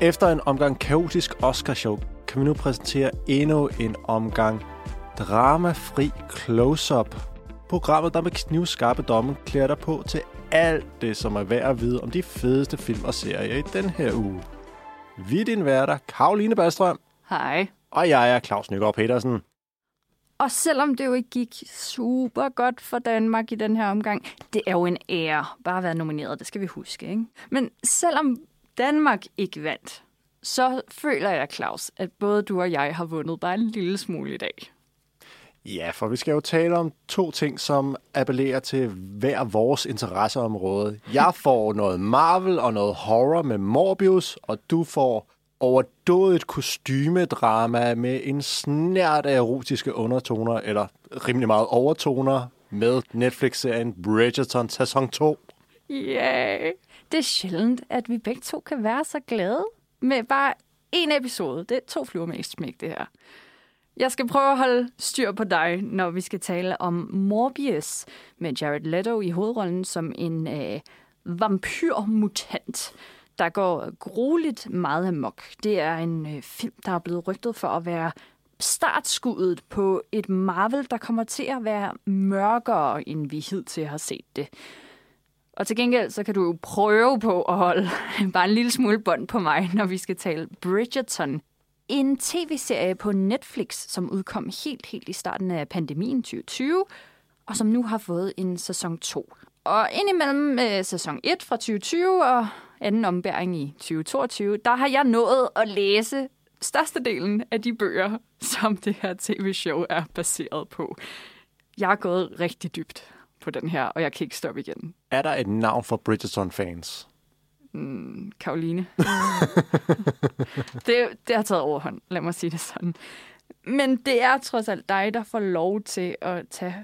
Efter en omgang kaotisk Oscarshow, kan vi nu præsentere endnu en omgang dramafri close-up. Programmet, der med knivskarpe domme klæder dig på til alt det, som er værd at vide om de fedeste film og serier i den her uge. Vi er din værter, Karoline Bastrøm, Hej. og jeg er Claus Nygaard Petersen. Og selvom det jo ikke gik super godt for Danmark i den her omgang, det er jo en ære bare at være nomineret, det skal vi huske, ikke? Men selvom Danmark ikke vandt, så føler jeg, Claus, at både du og jeg har vundet bare en lille smule i dag. Ja, for vi skal jo tale om to ting, som appellerer til hver vores interesseområde. Jeg får noget Marvel og noget horror med Morbius, og du får overdådigt kostymedrama med en snært af erotiske undertoner, eller rimelig meget overtoner, med Netflix-serien Bridgerton sæson 2. Yeah. Det er sjældent, at vi begge to kan være så glade med bare en episode. Det er to fluer med et smæk, det her. Jeg skal prøve at holde styr på dig, når vi skal tale om Morbius med Jared Leto i hovedrollen som en øh, vampyrmutant, der går grueligt meget amok. Det er en øh, film, der er blevet rygtet for at være startskuddet på et Marvel, der kommer til at være mørkere, end vi hidtil har set det. Og til gengæld, så kan du jo prøve på at holde bare en lille smule bånd på mig, når vi skal tale Bridgerton. En tv-serie på Netflix, som udkom helt, helt i starten af pandemien 2020, og som nu har fået en sæson 2. Og indimellem øh, sæson 1 fra 2020 og anden ombæring i 2022, der har jeg nået at læse størstedelen af de bøger, som det her tv-show er baseret på. Jeg er gået rigtig dybt på den her, og jeg kan ikke stoppe igen. Er der et navn for Bridgerton-fans? Karoline. det, det har taget overhånd, lad mig sige det sådan. Men det er trods alt dig, der får lov til at tage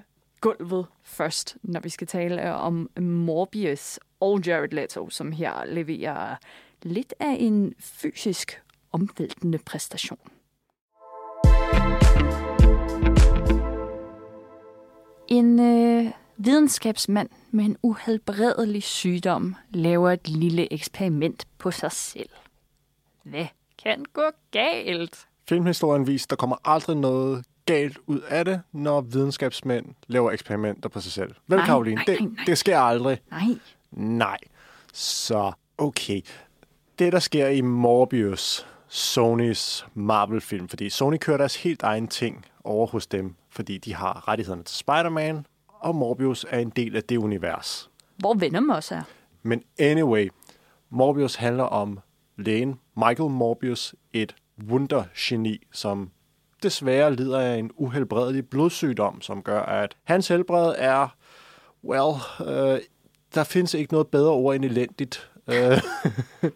gulvet først, når vi skal tale om Morbius og Jared Leto, som her leverer lidt af en fysisk omvæltende præstation. En øh, videnskabsmand med en uhelbredelig sygdom laver et lille eksperiment på sig selv. Hvad kan gå galt? Filmhistorien viser, der kommer aldrig noget galt ud af det, når videnskabsmænd laver eksperimenter på sig selv. Vel, Nej, Karoline? nej, det, nej, nej. det sker aldrig. Nej. Nej. Så, okay. Det, der sker i Morbius, Sonys Marvel-film, fordi Sony kører deres helt egen ting over hos dem, fordi de har rettighederne til Spider-Man, og Morbius er en del af det univers. Hvor Venom også er. Men anyway, Morbius handler om lægen Michael Morbius, et wundergeni, som desværre lider af en uhelbredelig blodsygdom, som gør, at hans helbred er, well, øh, der findes ikke noget bedre ord end elendigt. Øh,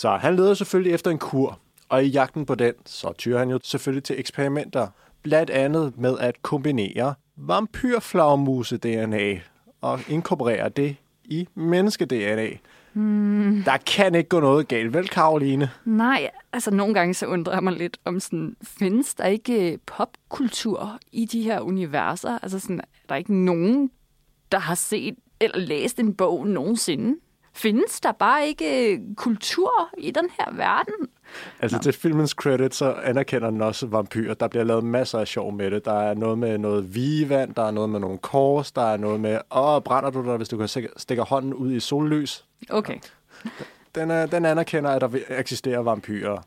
så han leder selvfølgelig efter en kur, og i jagten på den, så tyrer han jo selvfølgelig til eksperimenter, blandt andet med at kombinere vampyrflagermuse-DNA og inkorporere det i menneske-DNA. Hmm. Der kan ikke gå noget galt, vel, Karoline? Nej, altså nogle gange så undrer jeg mig lidt om sådan, findes der ikke øh, popkultur i de her universer? Altså sådan, er der ikke nogen, der har set eller læst en bog nogensinde? Findes der bare ikke øh, kultur i den her verden? Altså Nå. til filmens credit, så anerkender den også vampyrer. Der bliver lavet masser af sjov med det. Der er noget med noget vigevand, der er noget med nogle kors, der er noget med, åh, brænder du dig, hvis du kan stikke- hånden ud i sollys? Okay. Den, er, den anerkender, at der eksisterer vampyrer.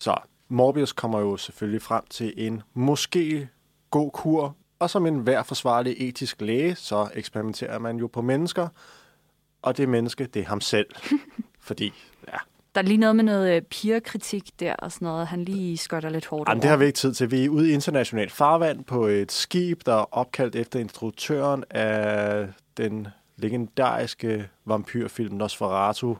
Så Morbius kommer jo selvfølgelig frem til en måske god kur, og som en hver forsvarlig etisk læge, så eksperimenterer man jo på mennesker, og det menneske, det er ham selv. Fordi, ja, Der er lige noget med noget øh, peer-kritik der og sådan noget. Han lige skøtter lidt hårdt Jamen, det har vi ikke tid til. Vi er ude i internationalt farvand på et skib, der er opkaldt efter instruktøren af den legendariske vampyrfilm Nosferatu.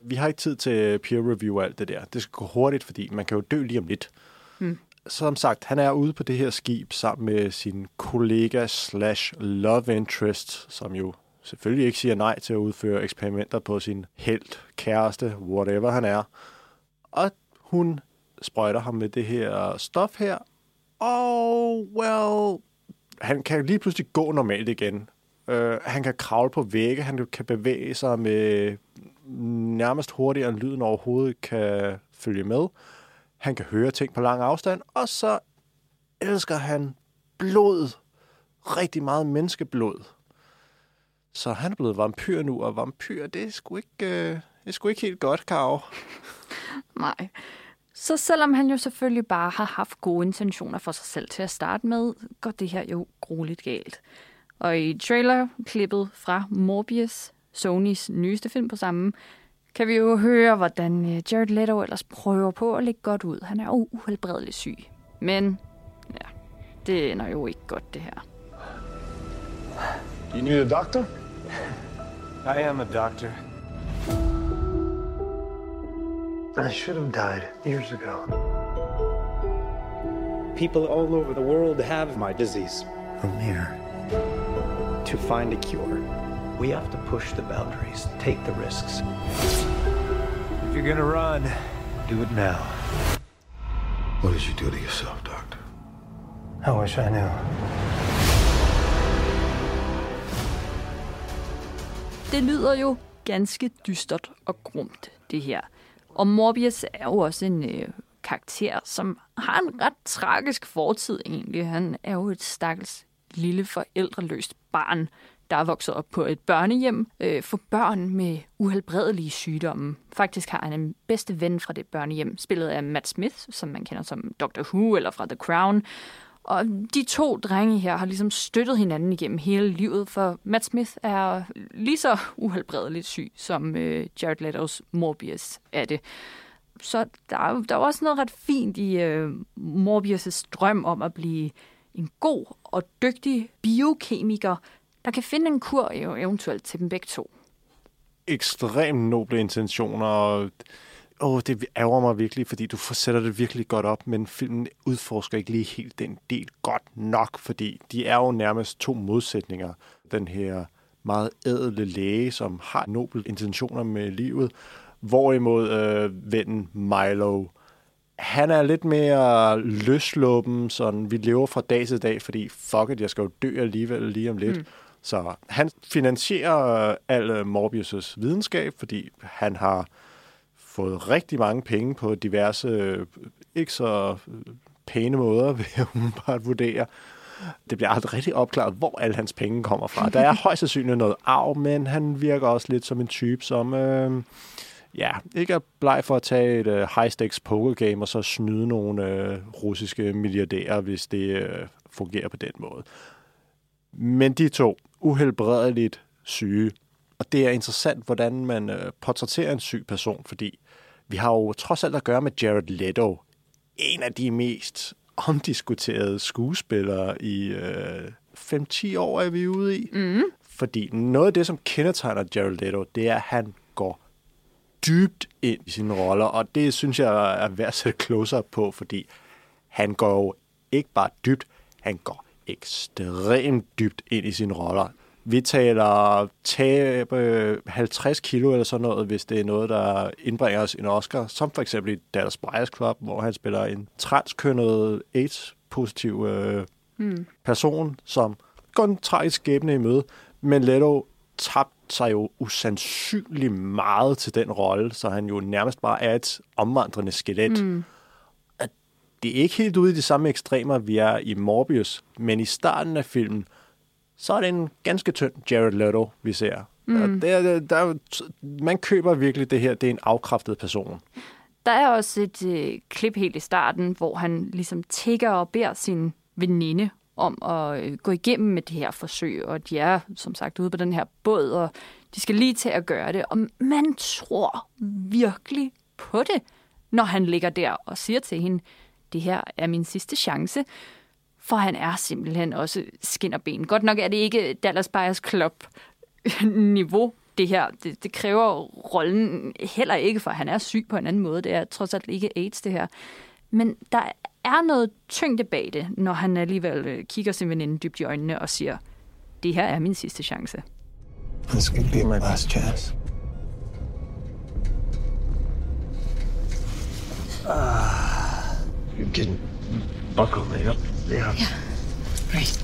Vi har ikke tid til peer review og alt det der. Det skal gå hurtigt, fordi man kan jo dø lige om lidt. Hmm. Som sagt, han er ude på det her skib sammen med sin kollega slash love interest, som jo selvfølgelig ikke siger nej til at udføre eksperimenter på sin helt, kæreste, whatever han er. Og hun sprøjter ham med det her stof her. Og, well, han kan lige pludselig gå normalt igen. Uh, han kan kravle på vægge, han kan bevæge sig med nærmest hurtigere end lyden overhovedet kan følge med. Han kan høre ting på lang afstand, og så elsker han blod. Rigtig meget menneskeblod. Så han er blevet vampyr nu, og vampyr, det er sgu ikke, øh, det er sgu ikke helt godt, Karo. Nej. Så selvom han jo selvfølgelig bare har haft gode intentioner for sig selv til at starte med, går det her jo grueligt galt. Og i trailerklippet fra Morbius, Sonys nyeste film på samme, kan vi jo høre, hvordan øh, Jared Leto ellers prøver på at lægge godt ud. Han er jo uhelbredelig syg. Men ja, det ender jo ikke godt, det her. You need a doctor? I am a doctor. I should have died years ago. People all over the world have my disease. I'm here to find a cure. We have to push the boundaries, take the risks. If you're gonna run, Do it now. What did you do to yourself, Doctor? I wish I knew. Det lyder jo ganske dystert og grumt, det her. Og Morbius er jo også en øh, karakter, som har en ret tragisk fortid egentlig. Han er jo et stakkels lille forældreløst barn, der er vokset op på et børnehjem øh, for børn med uhelbredelige sygdomme. Faktisk har han en bedste ven fra det børnehjem, spillet af Matt Smith, som man kender som Dr. Who eller fra The Crown. Og de to drenge her har ligesom støttet hinanden igennem hele livet, for Matt Smith er lige så uhelbredeligt syg, som øh, Jared Leto's Morbius er det. Så der er, der er også noget ret fint i øh, Morbius' drøm om at blive en god og dygtig biokemiker, der kan finde en kur eventuelt til dem begge to. Ekstremt noble intentioner, og åh, det ærger mig virkelig, fordi du sætter det virkelig godt op, men filmen udforsker ikke lige helt den del godt nok, fordi de er jo nærmest to modsætninger. Den her meget ædle læge, som har noble intentioner med livet, hvorimod øh, vennen Milo, han er lidt mere løsluppen, sådan vi lever fra dag til dag, fordi fuck it, jeg skal jo dø alligevel lige om lidt. Mm. Så han finansierer øh, al øh, Morbius' videnskab, fordi han har fået rigtig mange penge på diverse øh, ikke så øh, pæne måder, vil jeg umiddelbart vurdere. Det bliver aldrig rigtig opklaret, hvor alle hans penge kommer fra. Der er højst sandsynligt noget arv, men han virker også lidt som en type, som øh, ja, ikke er bleg for at tage et øh, high-stakes pokergame og så snyde nogle øh, russiske milliardærer, hvis det øh, fungerer på den måde. Men de to, uhelbredeligt syge. Og det er interessant, hvordan man øh, portrætterer en syg person, fordi vi har jo trods alt at gøre med Jared Leto, en af de mest omdiskuterede skuespillere i øh, 5-10 år er vi ude i. Mm. Fordi noget af det, som kendetegner Jared Leto, det er, at han går dybt ind i sine roller, og det synes jeg er værd at sætte close på, fordi han går jo ikke bare dybt, han går ekstremt dybt ind i sine roller. Vi taler tab øh, 50 kilo eller sådan noget, hvis det er noget, der indbringer os en Oscar, som for eksempel i Dallas Buyers Club, hvor han spiller en transkønnet AIDS-positiv øh, mm. person, som går en tragisk skæbne i møde. Men Leto tabte sig jo usandsynligt meget til den rolle, så han jo nærmest bare er et omvandrende skelet. Mm. At det er ikke helt ude i de samme ekstremer, vi er i Morbius, men i starten af filmen, så er det en ganske tynd Jared Leto, vi ser. Mm. Og er, der, er- man køber virkelig det her, det er en afkræftet person. Der er også et øh, klip helt i starten, hvor han ligesom tigger og beder sin veninde om at øh, gå igennem med det her forsøg, og de er som sagt ude på den her båd, og de skal lige til at gøre det, og man tror virkelig på det, når han ligger der og siger til hende, det her er min sidste chance, for han er simpelthen også skin og ben. Godt nok er det ikke Dallas Buyers Club niveau, det her. Det, det kræver rollen heller ikke, for han er syg på en anden måde. Det er trods alt ikke AIDS, det her. Men der er noget tyngde bag det, når han alligevel øh, kigger sin veninde dybt i øjnene og siger, det her er min sidste chance. This could be my last chance. Ah. You can buckle me up. Yeah. Great.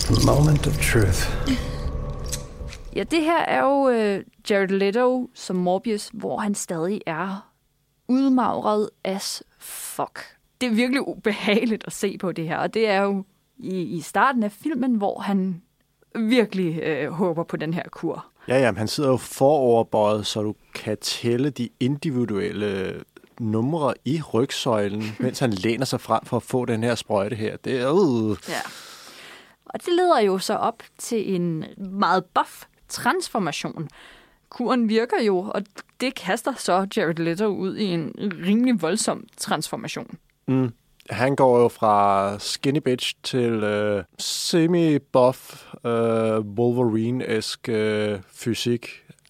The moment of truth. Ja, det her er jo øh, Jared Leto som Morbius, hvor han stadig er udmagret as fuck. Det er virkelig ubehageligt at se på det her, og det er jo i, i starten af filmen, hvor han virkelig øh, håber på den her kur. Ja, ja, men han sidder jo foroverbøjet, så du kan tælle de individuelle numre i rygsøjlen, mens han læner sig frem for at få den her sprøjte her. Det er... Uh. Ja. Og det leder jo så op til en meget buff transformation. Kuren virker jo, og det kaster så Jared Leto ud i en rimelig voldsom transformation. Mm. Han går jo fra skinny bitch til øh, semi-buff øh, Wolverine-esk øh, fysik.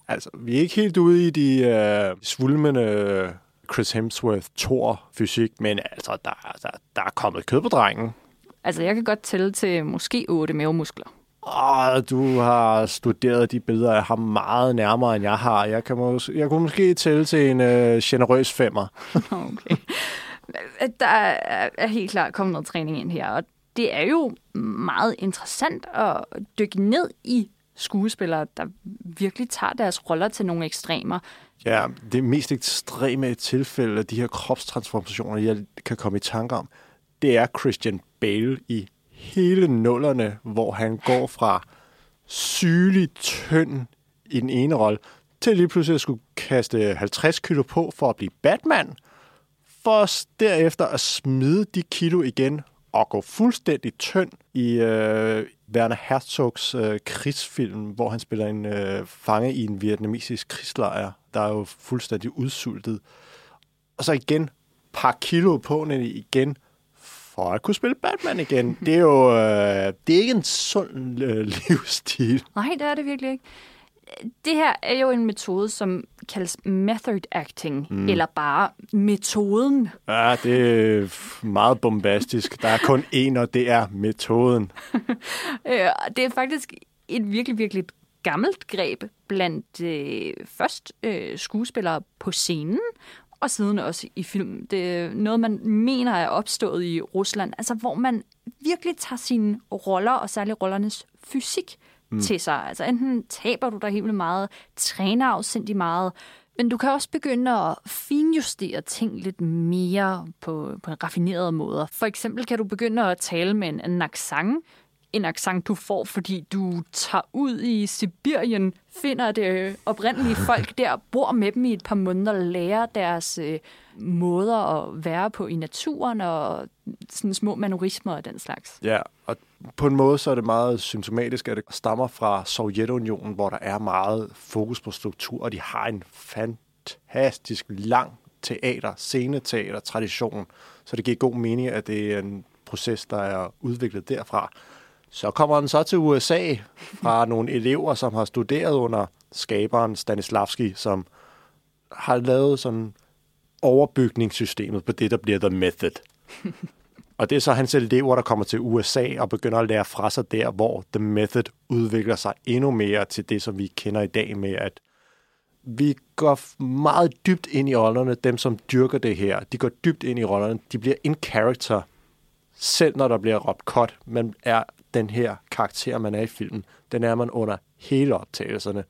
Altså, vi er ikke helt ude i de øh, svulmende Chris Hemsworth Thor fysik, men altså, der, der, der er kommet kød på drengen. Altså, jeg kan godt tælle til måske otte mavemuskler. Åh, du har studeret de billeder af ham meget nærmere, end jeg har. Jeg, kan mås- jeg kunne måske tælle til en øh, generøs femmer. Okay. Der er er helt klart kommet noget træning ind her, og det er jo meget interessant at dykke ned i skuespillere, der virkelig tager deres roller til nogle ekstremer. Ja, det mest ekstreme tilfælde af de her kropstransformationer, jeg kan komme i tanke om, det er Christian Bale i hele nullerne, hvor han går fra sygelig tynd i den ene rolle, til lige pludselig at skulle kaste 50 kilo på for at blive Batman, for derefter at smide de kilo igen og gå fuldstændig tynd i øh, Werner Herzogs øh, krigsfilm, hvor han spiller en øh, fange i en vietnamesisk krigslejr, der er jo fuldstændig udsultet. Og så igen par kilo på den igen, for at kunne spille Batman igen. Det er jo øh, det er ikke en sund øh, livsstil. Nej, det er det virkelig ikke. Det her er jo en metode, som kaldes method acting, mm. eller bare metoden. Ja, det er meget bombastisk. Der er kun én, og det er metoden. Øh, det er faktisk et virkelig, virkelig gammelt greb blandt øh, først øh, skuespillere på scenen, og siden også i film. Det er noget, man mener er opstået i Rusland, altså hvor man virkelig tager sine roller, og særligt rollernes fysik, mm. til sig. Altså enten taber du dig helt meget, træner afsindig meget, men du kan også begynde at finjustere ting lidt mere på, på en raffineret måde. For eksempel kan du begynde at tale med en, en accent, en accent, du får, fordi du tager ud i Sibirien, finder det oprindelige folk der, bor med dem i et par måneder, lærer deres øh, måder at være på i naturen, og sådan små manurismer og den slags. Ja, og på en måde så er det meget symptomatisk, at det stammer fra Sovjetunionen, hvor der er meget fokus på struktur, og de har en fantastisk lang teater, sceneteater, tradition. Så det giver god mening, at det er en proces, der er udviklet derfra. Så kommer den så til USA fra nogle elever, som har studeret under skaberen Stanislavski, som har lavet sådan overbygningssystemet på det, der bliver The Method. Og det er så hans elever, der kommer til USA og begynder at lære fra sig der, hvor The Method udvikler sig endnu mere til det, som vi kender i dag med, at vi går meget dybt ind i rollerne. Dem, som dyrker det her, de går dybt ind i rollerne. De bliver in character, selv når der bliver råbt cut. Man er den her karakter, man er i filmen. Den er man under hele optagelserne.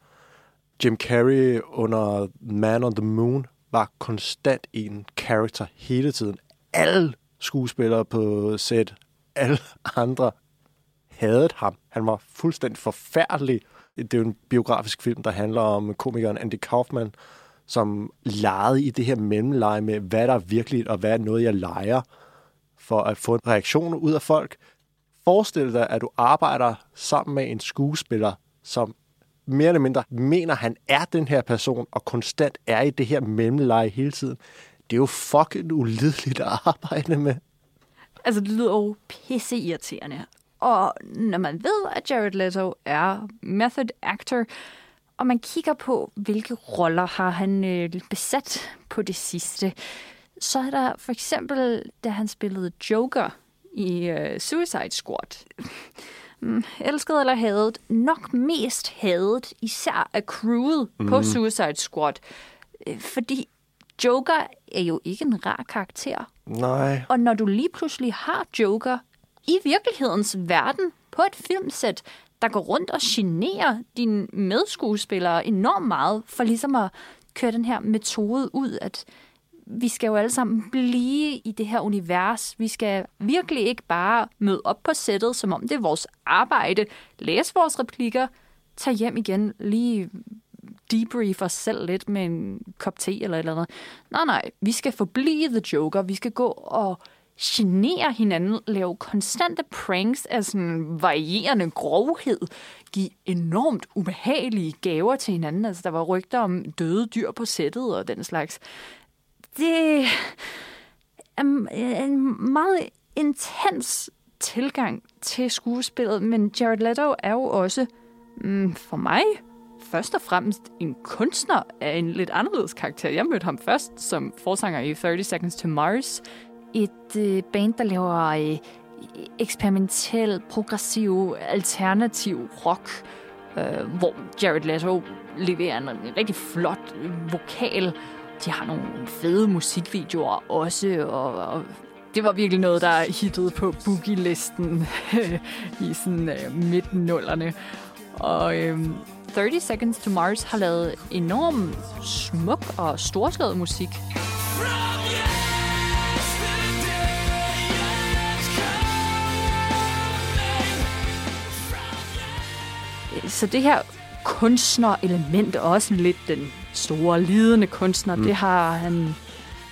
Jim Carrey under Man on the Moon var konstant en karakter hele tiden. Alle skuespillere på set, alle andre hadede ham. Han var fuldstændig forfærdelig. Det er jo en biografisk film, der handler om komikeren Andy Kaufman, som legede i det her mellemleje med, hvad der er virkeligt, og hvad er noget, jeg leger, for at få en reaktion ud af folk. Forestil dig, at du arbejder sammen med en skuespiller, som mere eller mindre mener, han er den her person, og konstant er i det her mellemleje hele tiden. Det er jo fucking ulideligt at arbejde med. Altså, det lyder jo pisse irriterende. Og når man ved, at Jared Leto er method actor, og man kigger på, hvilke roller har han øh, besat på det sidste, så er der for eksempel, da han spillede Joker i øh, Suicide Squad. Mm, Elsket eller hadet? Nok mest hadet, især af crewet mm. på Suicide Squad. Øh, Fordi Joker er jo ikke en rar karakter. Nej. Og når du lige pludselig har Joker i virkelighedens verden på et filmsæt, der går rundt og generer dine medskuespillere enormt meget, for ligesom at køre den her metode ud, at vi skal jo alle sammen blive i det her univers. Vi skal virkelig ikke bare møde op på sættet, som om det er vores arbejde, læse vores replikker, tage hjem igen, lige debrief os selv lidt med en kop te eller et eller andet. Nej, nej, vi skal forblive The Joker. Vi skal gå og genere hinanden, lave konstante pranks af sådan varierende grovhed, give enormt ubehagelige gaver til hinanden. Altså, der var rygter om døde dyr på sættet og den slags. Det er øh, en meget intens tilgang til skuespillet, men Jared Leto er jo også, mm, for mig, først og fremmest en kunstner af en lidt anderledes karakter. Jeg mødte ham først som forsanger i 30 Seconds to Mars, et øh, band, der laver øh, eksperimentel, progressiv, alternativ rock, øh, hvor Jared Leto leverer en rigtig flot vokal. De har nogle fede musikvideoer også, og, og det var virkelig noget, der hittede på boogie-listen i sådan øh, midt-nullerne. Og øh, 30 Seconds to Mars har lavet enorm smuk og storslået musik. Så det her kunstnerelement er også lidt den store, lidende kunstner. Mm. Det har han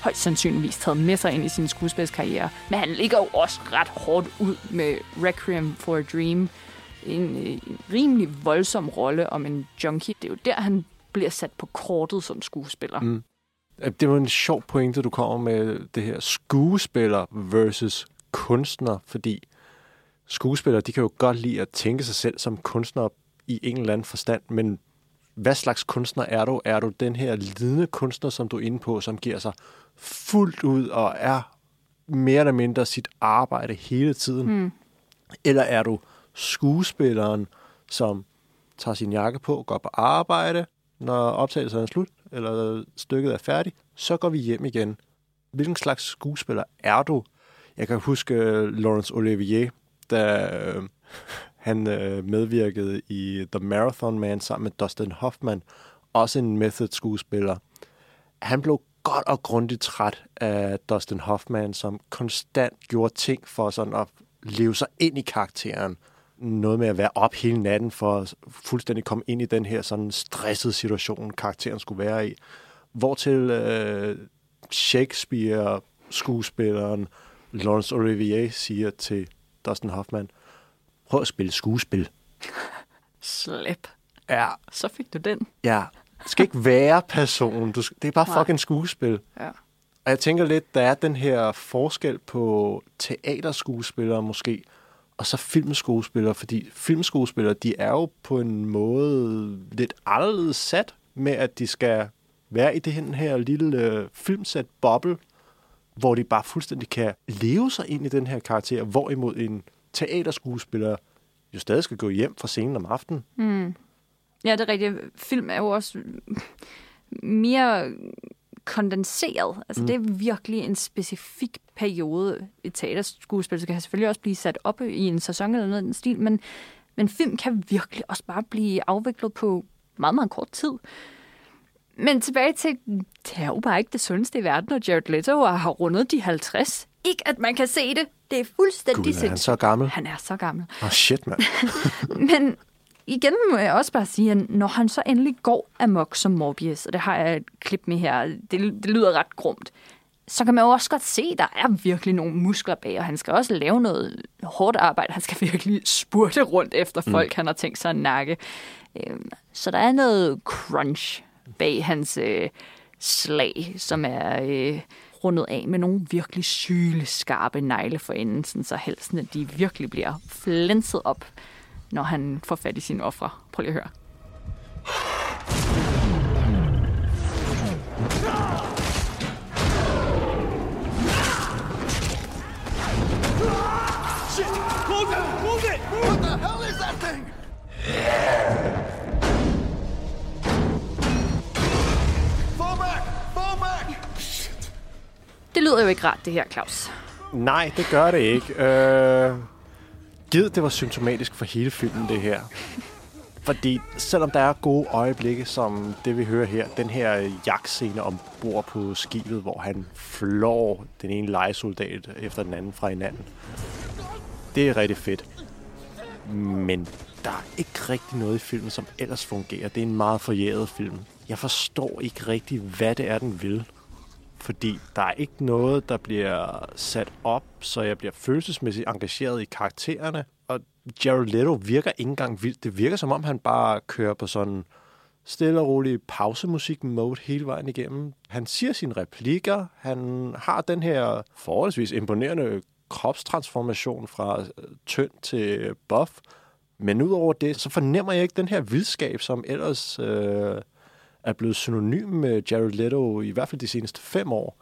højst sandsynligvis taget med sig ind i sin skuespilskarriere. Men han ligger jo også ret hårdt ud med Requiem for a Dream. En, øh, en rimelig voldsom rolle om en junkie. Det er jo der, han bliver sat på kortet som skuespiller. Mm. Det var en sjov pointe, du kommer med det her skuespiller versus kunstner, fordi skuespillere, de kan jo godt lide at tænke sig selv som kunstner i en eller anden forstand, men hvad slags kunstner er du? Er du den her lidende kunstner, som du er inde på, som giver sig fuldt ud og er mere eller mindre sit arbejde hele tiden? Mm. Eller er du skuespilleren, som tager sin jakke på, går på arbejde, når optagelsen er slut, eller stykket er færdigt, så går vi hjem igen. Hvilken slags skuespiller er du? Jeg kan huske øh, Laurence Olivier, der øh, han øh, medvirkede i The Marathon Man sammen med Dustin Hoffman, også en method-skuespiller. Han blev godt og grundigt træt af Dustin Hoffman, som konstant gjorde ting for sådan at leve sig ind i karakteren. Noget med at være op hele natten for at fuldstændig komme ind i den her sådan stressede situation, karakteren skulle være i. Hvortil øh, Shakespeare-skuespilleren Laurence Olivier siger til Dustin Hoffman, prøv at spille skuespil. Slip. Ja. Så fik du den. Ja. Du skal ikke være personen. Du skal, det er bare Nej. fucking skuespil. Ja. Og jeg tænker lidt, der er den her forskel på teaterskuespillere måske, og så filmskuespillere, fordi filmskuespillere, de er jo på en måde lidt anderledes sat med, at de skal være i det her lille filmsat boble, hvor de bare fuldstændig kan leve sig ind i den her karakter, hvorimod en teaterskuespiller jo stadig skal gå hjem fra scenen om aftenen. Mm. Ja, det er rigtigt. Film er jo også mere kondenseret. Altså, mm. det er virkelig en specifik periode. Et teaterskuespil så kan selvfølgelig også blive sat op i en sæson eller noget i den stil, men, men film kan virkelig også bare blive afviklet på meget, meget kort tid. Men tilbage til, det er jo bare ikke det sundeste i verden, og Jared Leto har rundet de 50. Ikke at man kan se det. Det er fuldstændig Gud, er han så gammel? Han er så gammel. Åh, oh, shit, mand. Men igen må jeg også bare sige, at når han så endelig går amok som Morbius, og det har jeg et klip med her, det, det lyder ret grumt, så kan man jo også godt se, at der er virkelig nogle muskler bag, og han skal også lave noget hårdt arbejde. Han skal virkelig spurte rundt efter mm. folk, mm. han har tænkt sig at nakke. Øhm, så der er noget crunch bag hans øh, slag, som er øh, rundet af med nogle virkelig syle skarpe negle for enden, sådan så halsen at de virkelig bliver flænset op, når han får fat i sine ofre. Prøv lige at høre. Shit! Move it! Move it! What the hell is that thing? Det lyder jo ikke rart, det her, Claus. Nej, det gør det ikke. Øh, Gid, det var symptomatisk for hele filmen, det her. Fordi selvom der er gode øjeblikke, som det vi hører her, den her jagtscene ombord på skibet, hvor han flår den ene legesoldat efter den anden fra hinanden. Det er rigtig fedt. Men der er ikke rigtig noget i filmen, som ellers fungerer. Det er en meget forjæret film. Jeg forstår ikke rigtig, hvad det er, den vil. Fordi der er ikke noget, der bliver sat op, så jeg bliver følelsesmæssigt engageret i karaktererne. Og Jared Leto virker ikke engang vildt. Det virker som om, han bare kører på sådan stille og rolig pausemusik-mode hele vejen igennem. Han siger sine replikker. Han har den her forholdsvis imponerende kropstransformation fra øh, tynd til buff. Men udover det, så fornemmer jeg ikke den her vildskab, som ellers øh, er blevet synonym med Jared Leto i hvert fald de seneste fem år.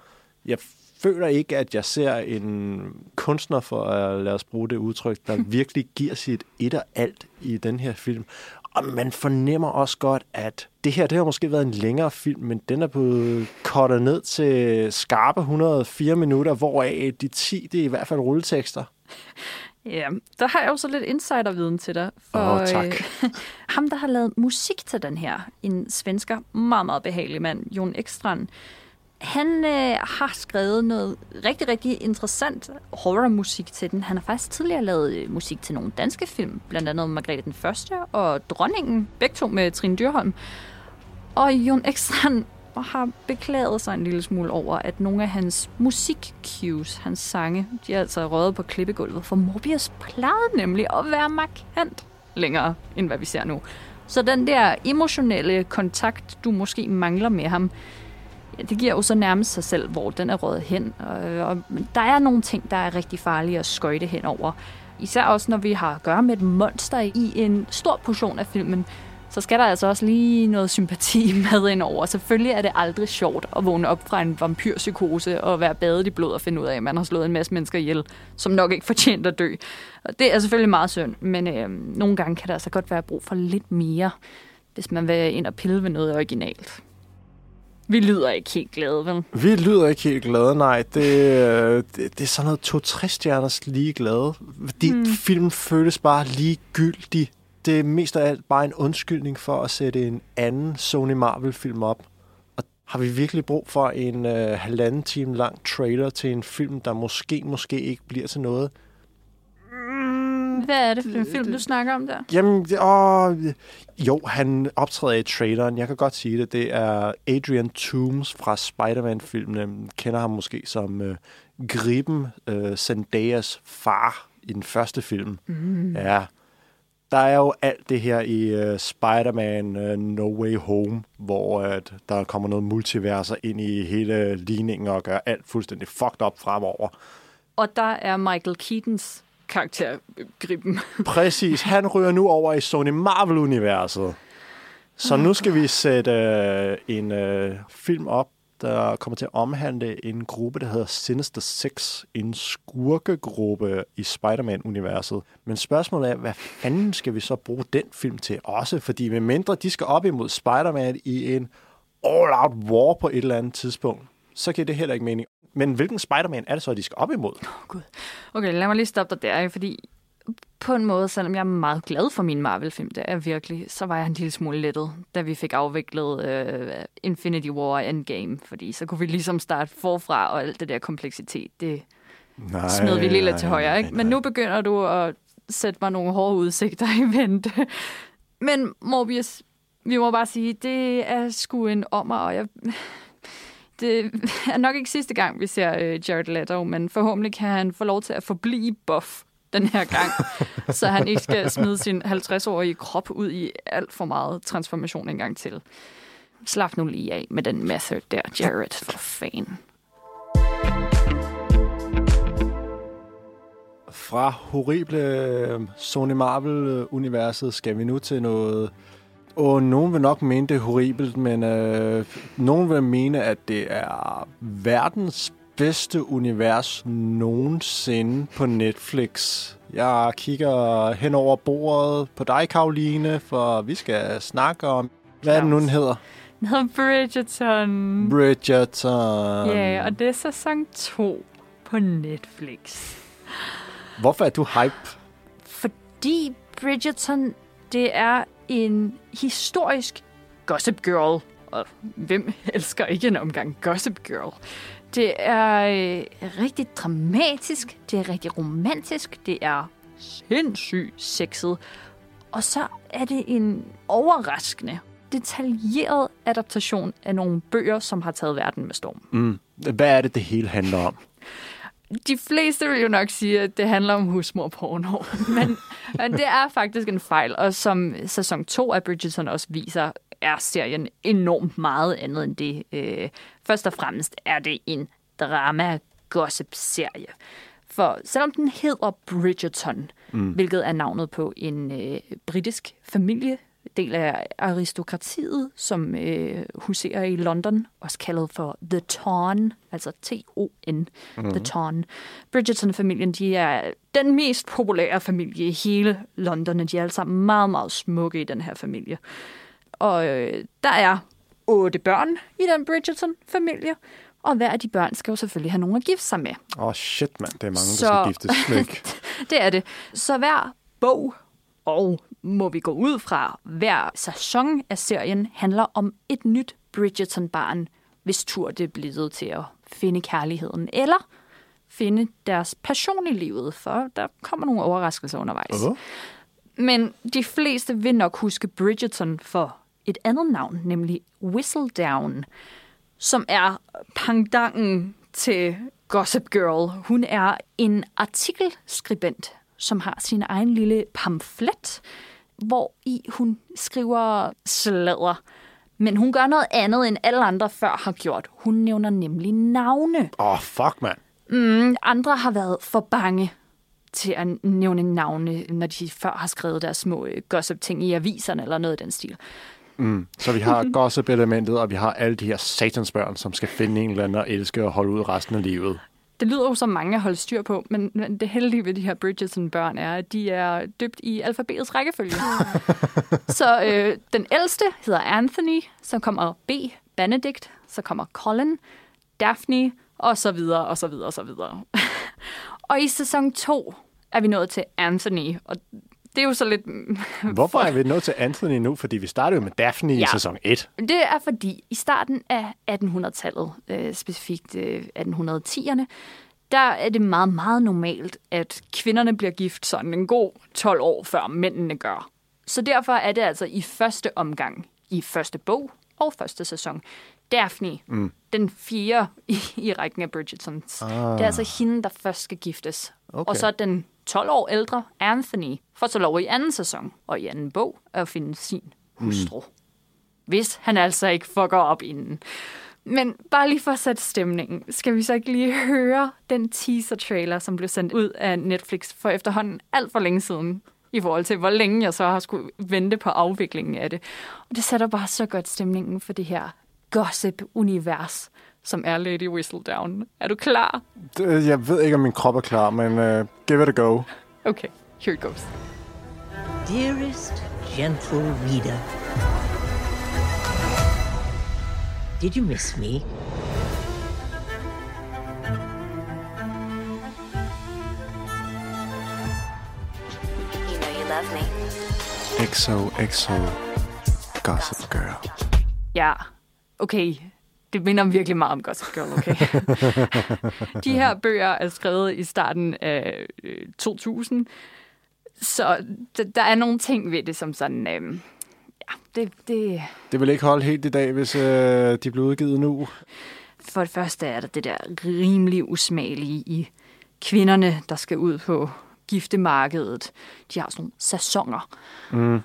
Jeg føler ikke, at jeg ser en kunstner, for at lade os bruge det udtryk, der virkelig giver sit et og alt i den her film. Og man fornemmer også godt, at det her det har måske været en længere film, men den er blevet kortet ned til skarpe 104 minutter, hvoraf de 10, det er i hvert fald rulletekster. Ja, der har jeg jo så lidt insiderviden til dig. For, oh, tak. Øh, ham, der har lavet musik til den her, en svensker, meget, meget behagelig mand, Jon Ekstrand, han øh, har skrevet noget rigtig, rigtig interessant horrormusik til den. Han har faktisk tidligere lavet øh, musik til nogle danske film, blandt andet Margrethe den Første og Dronningen, begge to med Trine Dyrholm. Og Jon Ekstrand har beklaget sig en lille smule over, at nogle af hans musik-cues, hans sange, de er altså røget på klippegulvet, for Morbius plejede nemlig at være markant længere, end hvad vi ser nu. Så den der emotionelle kontakt, du måske mangler med ham, ja, det giver jo så nærmest sig selv, hvor den er røget hen. Og, og der er nogle ting, der er rigtig farlige at skøjte hen over. Især også, når vi har at gøre med et monster i en stor portion af filmen, så skal der altså også lige noget sympati med ind over. Selvfølgelig er det aldrig sjovt at vågne op fra en vampyrpsykose og være badet i blod og finde ud af, at man har slået en masse mennesker ihjel, som nok ikke fortjent at dø. Og det er selvfølgelig meget synd, men øh, nogle gange kan der altså godt være brug for lidt mere, hvis man vil ind og pille ved noget originalt. Vi lyder ikke helt glade, vel? Vi lyder ikke helt glade, nej. Det, øh, det, det er sådan noget to-tre stjerners lige glade. Fordi hmm. filmen føles bare ligegyldig det er mest af alt bare en undskyldning for at sætte en anden Sony Marvel-film op. Og har vi virkelig brug for en øh, halvanden time lang trailer til en film, der måske, måske ikke bliver til noget? Hvad er det for en film, du snakker om der? Jamen, åh, jo, han optræder i traileren. Jeg kan godt sige det. Det er Adrian Toomes fra Spider-Man-filmen. Kender ham måske som uh, Griben, uh, Zendayas far i den første film. Mm. Ja, der er jo alt det her i uh, Spider-Man uh, No Way Home, hvor uh, der kommer noget multiverser ind i hele ligningen og gør alt fuldstændig fucked up fremover. Og der er Michael Keatons karakter Griben. Præcis. Han ryger nu over i Sony Marvel-universet. Så nu skal vi sætte uh, en uh, film op, der kommer til at omhandle en gruppe, der hedder Sinister Six, en skurkegruppe i Spider-Man-universet. Men spørgsmålet er, hvad fanden skal vi så bruge den film til også? Fordi med mindre de skal op imod Spider-Man i en all-out war på et eller andet tidspunkt, så giver det heller ikke mening. Men hvilken Spider-Man er det så, de skal op imod? Oh, Gud. Okay, lad mig lige stoppe dig der, fordi på en måde, selvom jeg er meget glad for min Marvel-film, det er virkelig, så var jeg en lille smule lettet, da vi fik afviklet uh, Infinity War Endgame, fordi så kunne vi ligesom starte forfra, og alt det der kompleksitet, det nej, smed vi lige lidt til højre. Ikke? Nej, nej. Men nu begynder du at sætte mig nogle hårde udsigter i vente. Men Morbius, vi må bare sige, det er sgu en ommer, og jeg... Det er nok ikke sidste gang, vi ser uh, Jared Leto, men forhåbentlig kan han få lov til at forblive buff den her gang, så han ikke skal smide sin 50-årige krop ud i alt for meget transformation en gang til. Slap nu lige af med den method der, Jared, for fan. Fra horrible øh, Sony Marvel-universet skal vi nu til noget... Og nogen vil nok mene, det er horribelt, men øh, nogen vil mene, at det er verdens bedste univers nogensinde på Netflix. Jeg kigger hen over bordet på dig, Karoline, for vi skal snakke om... Hvad er det nu, den hedder? Den hedder Bridgerton. Bridgerton. Ja, og det er sæson 2 på Netflix. Hvorfor er du hype? Fordi Bridgerton, det er en historisk Gossip Girl. Og hvem elsker ikke en omgang Gossip Girl? Det er øh, rigtig dramatisk, det er rigtig romantisk, det er sindssygt sexet. Og så er det en overraskende, detaljeret adaptation af nogle bøger, som har taget verden med storm. Mm. Hvad er det, det hele handler om? De fleste vil jo nok sige, at det handler om husmorporno, men, men det er faktisk en fejl, og som sæson 2 af Bridgerton også viser, er serien enormt meget andet end det. Øh, først og fremmest er det en drama-gossip-serie. For selvom den hedder Bridgerton, mm. hvilket er navnet på en øh, britisk familie, del af aristokratiet, som øh, huserer i London, også kaldet for The Ton, altså T-O-N, mm-hmm. The Ton. Bridgerton-familien, de er den mest populære familie i hele London, og de er alle sammen meget, meget smukke i den her familie. Og øh, der er otte børn i den Bridgerton-familie, og hver af de børn skal jo selvfølgelig have nogen at gifte sig med. Åh, oh, shit, mand. Det er mange, Så... der skal giftes med. det er det. Så hver bog og må vi gå ud fra, hver sæson af serien handler om et nyt Bridgerton-barn, hvis tur det er blevet til at finde kærligheden, eller finde deres passion i livet, for der kommer nogle overraskelser undervejs. Uh-huh. Men de fleste vil nok huske Bridgerton for et andet navn, nemlig Whistledown, som er pangdangen til Gossip Girl. Hun er en artikelskribent, som har sin egen lille pamflet, hvor i hun skriver sladder. Men hun gør noget andet, end alle andre før har gjort. Hun nævner nemlig navne. Åh, oh, fuck, mand. Mm, andre har været for bange til at nævne navne, når de før har skrevet deres små øh, gossip-ting i aviserne eller noget af den stil. Mm. Så vi har gossip-elementet, og vi har alle de her satansbørn, som skal finde en eller anden og elske og holde ud resten af livet. Det lyder jo som mange at holde styr på, men, det heldige ved de her Bridgerton-børn er, at de er døbt i alfabetets rækkefølge. så øh, den ældste hedder Anthony, så kommer B, Benedict, så kommer Colin, Daphne, og så videre, og så videre, og så videre. og i sæson 2 er vi nået til Anthony, og det er jo så lidt... Hvorfor er vi nået til Anthony nu? Fordi vi startede jo med Daphne ja. i sæson 1. Det er fordi, i starten af 1800-tallet, øh, specifikt øh, 1810'erne, der er det meget, meget normalt, at kvinderne bliver gift sådan en god 12 år før mændene gør. Så derfor er det altså i første omgang, i første bog og første sæson, Daphne, mm. den fjerde i, i rækken af Bridgertons. Ah. Det er altså hende, der først skal giftes. Okay. Og så den 12 år ældre Anthony får så lov i anden sæson og i anden bog at finde sin hustru. Mm. Hvis han altså ikke fucker op inden. Men bare lige for at sætte stemningen, skal vi så ikke lige høre den teaser-trailer, som blev sendt ud af Netflix for efterhånden alt for længe siden, i forhold til, hvor længe jeg så har skulle vente på afviklingen af det. Og det sætter bare så godt stemningen for det her gossip-univers, som er Lady Whistledown. Er du klar? Det, jeg ved ikke, om min krop er klar, men uh, give it a go. Okay, here it goes. Dearest gentle reader, did you miss me? You know you love me. XO, XO, Gossip Girl. Ja, okay det minder virkelig meget om Gossip Girl, okay? de her bøger er skrevet i starten af 2000, øh, så der er nogle ting ved det, som sådan... Øh, ja, det, det... det vil ikke holde helt i dag, hvis øh, de bliver udgivet nu. For det første er der det der rimelig usmagelige i kvinderne, der skal ud på giftemarkedet. De har sådan nogle sæsoner. Mm.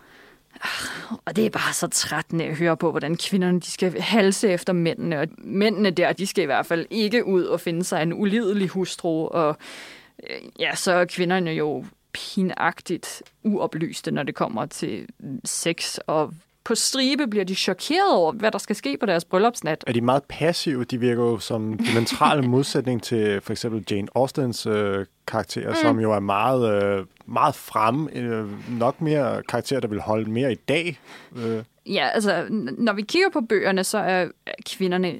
Og det er bare så trættende at høre på, hvordan kvinderne de skal halse efter mændene. Og mændene der, de skal i hvert fald ikke ud og finde sig en ulidelig hustru. Og øh, ja, så er kvinderne jo pinagtigt uoplyste, når det kommer til sex og på stribe bliver de chokeret over, hvad der skal ske på deres bryllupsnat. Er de meget passive? De virker jo som dimensionale modsætning til for eksempel Jane Austens øh, karakter, mm. som jo er meget, øh, meget frem. Øh, nok mere karakterer, der vil holde mere i dag. Øh. Ja, altså, når vi kigger på bøgerne, så er kvinderne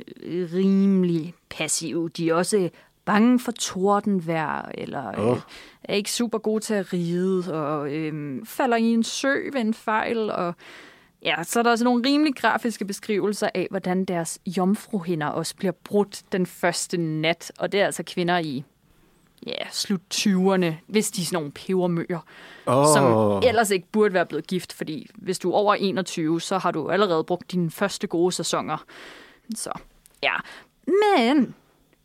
rimelig passive. De er også bange for tordenvejr, eller Åh. øh, er ikke super god til at ride, og øh, falder i en sø ved en fejl, og ja, så er der også nogle rimelig grafiske beskrivelser af, hvordan deres jomfruhinder også bliver brudt den første nat, og det er altså kvinder i ja, slut 20'erne, hvis de er sådan nogle pebermøer, Åh. som ellers ikke burde være blevet gift, fordi hvis du er over 21, så har du allerede brugt dine første gode sæsoner. Så, ja. Men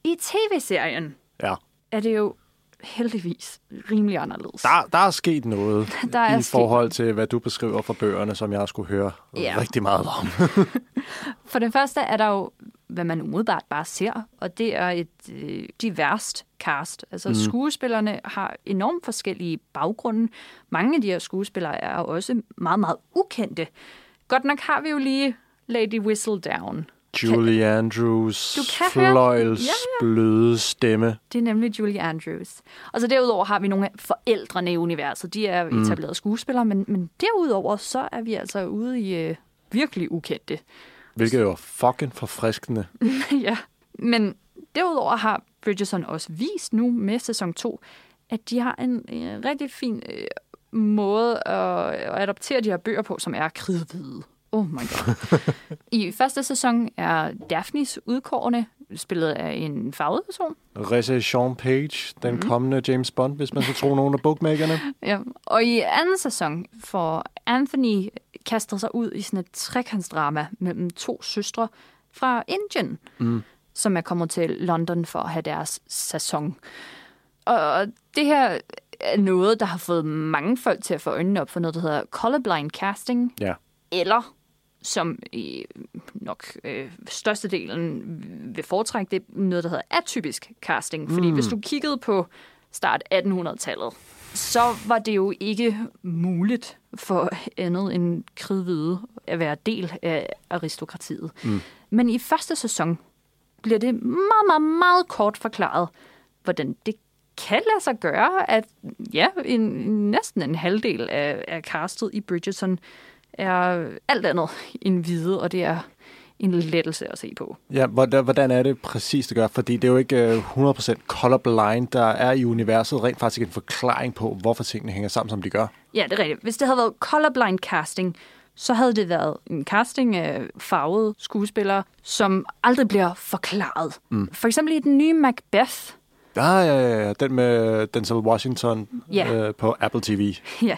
i tv-serien Ja. er det jo heldigvis rimelig anderledes. Der, der er sket noget Der er i sket- forhold til, hvad du beskriver fra bøgerne, som jeg skulle høre Ja. rigtig meget om. For det første er der jo, hvad man umiddelbart bare ser, og det er et øh, diverst cast. Altså mm. skuespillerne har enormt forskellige baggrunde. Mange af de her skuespillere er også meget, meget ukendte. Godt nok har vi jo lige Lady Whistledown. Julie Andrews, Du kan høre- fløjls, Ja, ja, bløde stemme. Det er nemlig Julie Andrews. Og så derudover har vi nogle af forældrene i universet. De er etablerede skuespillere, men, men derudover så er vi altså ude i øh, virkelig ukendte. Hvilket jo er fucking forfriskende. ja. Men derudover har Bridgerton også vist nu med sæson 2, at de har en, en rigtig fin øh, måde at, at adoptere de her bøger på, som er kridhvide. Oh my god. I første sæson er Daphnes udkårende, spillet af en farvet person. Rese Sean Page, den mm. kommende James Bond, hvis man skal tro nogen af bookmakerne. Ja. Og i anden sæson får Anthony kastet sig ud i sådan et trekantsdrama mellem to søstre fra Indien, mm. som er kommet til London for at have deres sæson. Og det her er noget, der har fået mange folk til at få øjnene op for noget, der hedder colorblind casting, Ja. eller som i nok øh, størstedelen vil foretrække, det er noget, der hedder atypisk casting. Fordi mm. hvis du kiggede på start 1800-tallet, så var det jo ikke muligt for andet end kridhvide at være del af aristokratiet. Mm. Men i første sæson bliver det meget, meget, meget kort forklaret, hvordan det kan lade sig gøre, at ja, en, næsten en halvdel af, af castet i Bridgerton er alt andet end hvide, og det er en lettelse at se på. Ja, hvordan, er det præcis, det gør? Fordi det er jo ikke øh, 100% colorblind. Der er i universet rent faktisk en forklaring på, hvorfor tingene hænger sammen, som de gør. Ja, det er rigtigt. Hvis det havde været colorblind casting, så havde det været en casting af farvede skuespillere, som aldrig bliver forklaret. Mm. For eksempel i den nye Macbeth, Ja, ja, ja, ja. Den med Denzel Washington Ja. øh, på Apple TV. ja,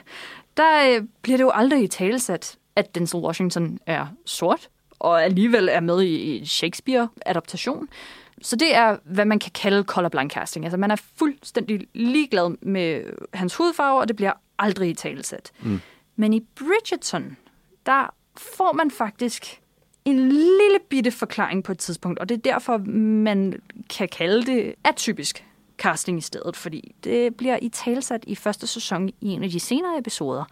der øh, bliver det jo aldrig i talesat, at Denzel Washington er sort, og alligevel er med i i Shakespeare-adaptation. Så det er, hvad man kan kalde colorblind casting. Altså man er fuldstændig ligeglad med hans hudfarve, og det bliver aldrig i talesat. Mm. Men i Bridgerton, der får man faktisk en lille bitte forklaring på et tidspunkt, og det er derfor, man kan kalde det atypisk casting i stedet, fordi det bliver i talsat i første sæson i en af de senere episoder,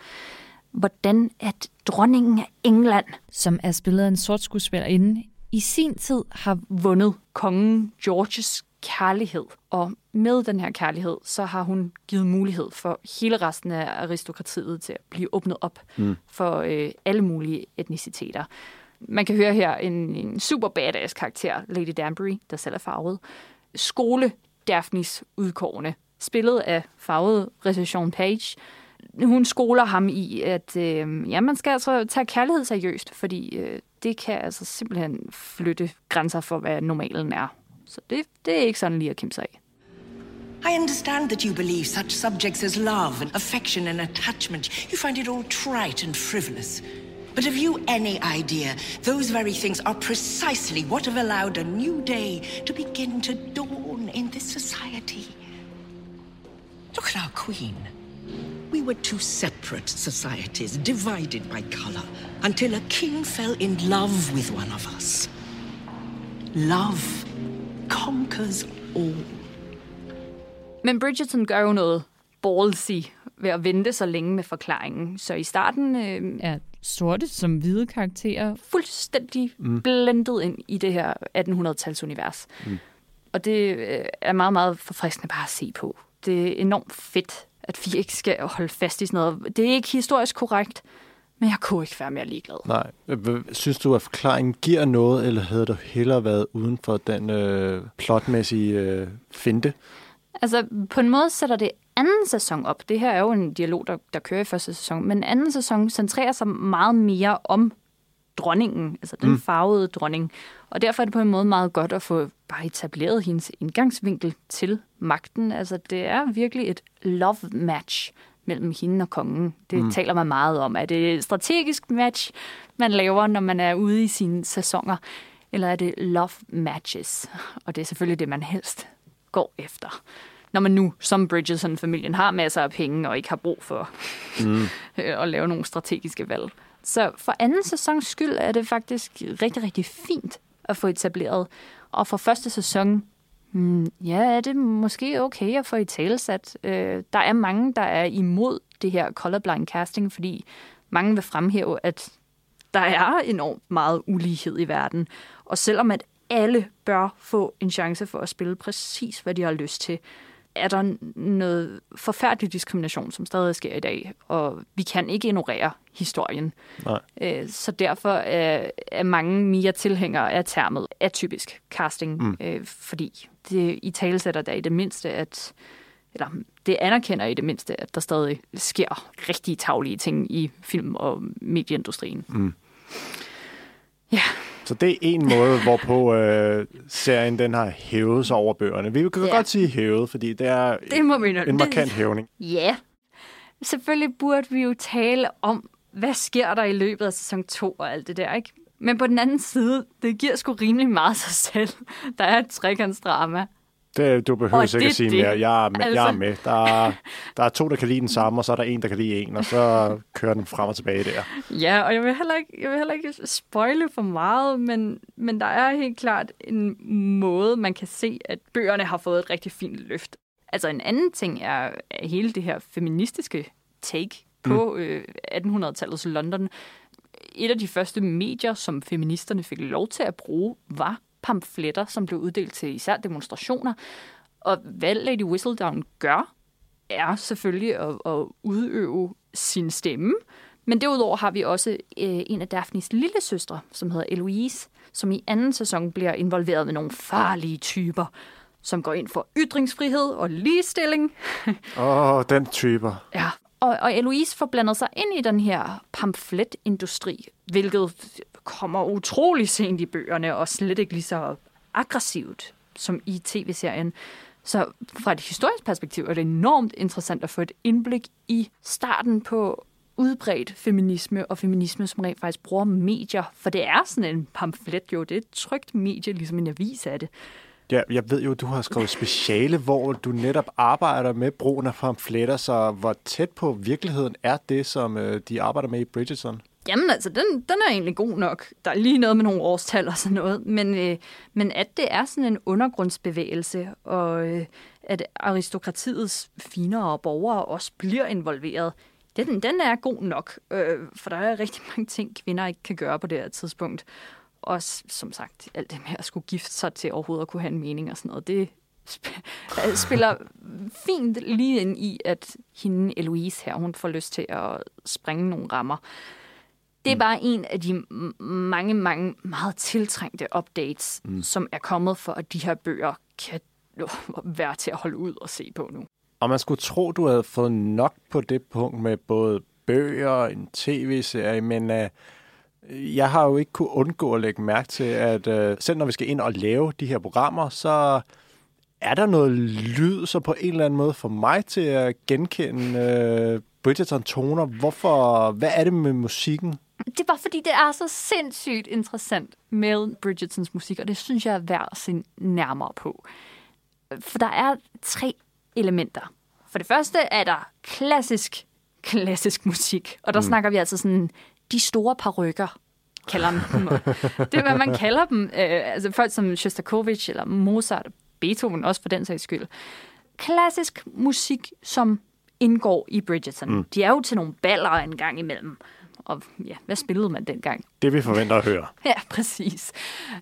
hvordan at dronningen af England, som er spillet af en sort skuespillerinde, i sin tid har vundet kongen Georges kærlighed. Og med den her kærlighed, så har hun givet mulighed for hele resten af aristokratiet til at blive åbnet op mm. for øh, alle mulige etniciteter. Man kan høre her en, en super badass karakter, Lady Danbury, der selv er farvet. Skole Daphnis udkårende, spillet af farvet Recession Page. Hun skoler ham i, at øh, ja, man skal altså tage kærlighed seriøst, fordi øh, det kan altså simpelthen flytte grænser for, hvad normalen er. Så det, det er ikke sådan lige at kæmpe sig af. I understand that you believe such subjects as love and affection and attachment. You find it all trite and frivolous. But have you any idea those very things are precisely what have allowed a new day to begin to dawn in this society? Look at our queen. We were two separate societies, divided by color, until a king fell in love with one of us. Love conquers all. Men Bridgerton gør jo noget ballsy ved at vente så længe med forklaringen. Så i starten øh, er sorte som hvide karakterer fuldstændig mm. blendet ind i det her 1800-talsunivers. Mm. Og det øh, er meget, meget forfriskende bare at se på. Det er enormt fedt, at vi ikke skal holde fast i sådan noget. Det er ikke historisk korrekt, Men jeg kunne ikke være mere ligeglad. Nej. Synes du, at forklaringen giver noget, eller havde du hellere været uden for den øh, plotmæssige øh, finte? Altså, på en måde sætter det anden sæson op. Det her er jo en dialog, der, der kører i første sæson. Men anden sæson centrerer sig meget mere om dronningen, altså den mm. farvede dronning. Og derfor er det på en måde meget godt at få bare etableret hendes indgangsvinkel til magten. Altså, det er virkelig et love match mellem hende og kongen. Det mm. taler man meget om. Er det et strategisk match, man laver, når man er ude i sine sæsoner? Eller er det love matches? Og det er selvfølgelig det, man helst går efter. Når man nu, som Bridgerton-familien, har masser af penge og ikke har brug for mm. at lave nogle strategiske valg. Så for anden sæsons skyld er det faktisk rigtig, rigtig fint at få etableret. Og for første sæson, hmm, ja, er det måske okay at få i talesat. Øh, der er mange, der er imod det her colorblind casting, fordi mange vil fremhæve, at der er enormt meget ulighed i verden. Og selvom at alle bør få en chance for at spille præcis, hvad de har lyst til, er der noget forfærdelig diskrimination, som stadig sker i dag, og vi kan ikke ignorere historien. Nej. Øh, Så derfor er, er mange mere tilhængere af termet atypisk casting, mm. øh, fordi det i talesætter der i det mindste, at eller det anerkender i det mindste, at der stadig sker rigtig taglige ting i film- og medieindustrien. Mm. Ja, Så det er en måde, hvorpå øh, serien den har hævet sig over bøgerne. Vi kan Ja. godt sige hævet, fordi det er det må nok. en markant hævning. Ja. Selvfølgelig burde vi jo tale om, hvad sker der i løbet af sæson 2 og alt det der, ikke? Men på den anden side, det giver sgu rimelig meget sig selv. Der er et trekantsdrama. Det, du behøver det er sige det. mere. Jeg er med. Altså... Jeg er Altså- med. Der, er, der er to, der kan lide den samme, og så er der en, der kan lide en, og så kører den frem og tilbage der. Ja, og jeg vil heller ikke, jeg vil heller ikke spoile for meget, men, men der er helt klart en måde, man kan se, at bøgerne har fået et rigtig fint løft. Altså en anden ting er er hele det her feministiske take på øh, 1800-tallets London. Et af de første medier, som feministerne fik lov til at bruge, var pamfletter, som blev uddelt til især demonstrationer. Og hvad Lady Whistledown gør, er selvfølgelig at, at udøve sin stemme. Men derudover har vi også øh, en af Daphnes lille søstre, som hedder Eloise, som i anden sæson bliver involveret med nogle farlige typer, som går ind for ytringsfrihed og ligestilling. Åh, den typer. Ja. Og, og Eloise får blandet sig ind i den her pamfletindustri, hvilket kommer utrolig sent i bøgerne, og slet ikke lige så aggressivt som i tv-serien. Så fra et historisk perspektiv er det enormt interessant at få et indblik i starten på udbredt feminisme, og feminisme, som rent faktisk bruger medier. For det er sådan en pamflet jo, det er et trygt medie, ligesom en avis af det. Ja, jeg ved jo, du har skrevet speciale, hvor du netop arbejder med brugen af pamfletter, så hvor tæt på virkeligheden er det, som øh, de arbejder med i Bridgerton? Jamen altså, den, den er egentlig god nok. Der er lige noget med nogle årstal og sådan noget. Men, øh, men at det er sådan en undergrundsbevægelse, og øh, at aristokratiets finere borgere også bliver involveret, den, den er god nok. Øh, for der er rigtig mange ting, kvinder ikke kan gøre på det her tidspunkt. Og som sagt, alt det med at skulle gifte sig til overhovedet at kunne have en mening og sådan noget, det sp- øh, spiller fint lige ind i, at hende Eloise her, hun får lyst til at springe nogle rammer. Det er bare en af de mange, mange meget tiltrængte updates, mm. som er kommet for, at de her bøger kan være til at holde ud og se på nu. Og man skulle tro, du havde fået nok på det punkt med både bøger og en tv-serie, men øh, jeg har jo ikke kunne undgå at lægge mærke til, at øh, selv når vi skal ind og lave de her programmer, så er der noget lyd, så på en eller anden måde for mig til at genkende øh, Bridgerton-toner. Hvorfor? Hvad er det med musikken? Det er bare fordi, det er så sindssygt interessant med Bridgertons musik, og det synes jeg er værd at se nærmere på. For der er tre elementer. For det første er der klassisk, klassisk musik, og der mm. snakker vi altså sådan de store parrykker, kalder man dem. det er, hvad man kalder dem. Øh, altså folk som Shostakovich eller Mozart, Beethoven også for den sags skyld. Klassisk musik, som indgår i Bridgerton. Mm. De er jo til nogle baller en gang imellem. Og ja, hvad spillede man dengang? Det vi forventer at høre. Ja, præcis.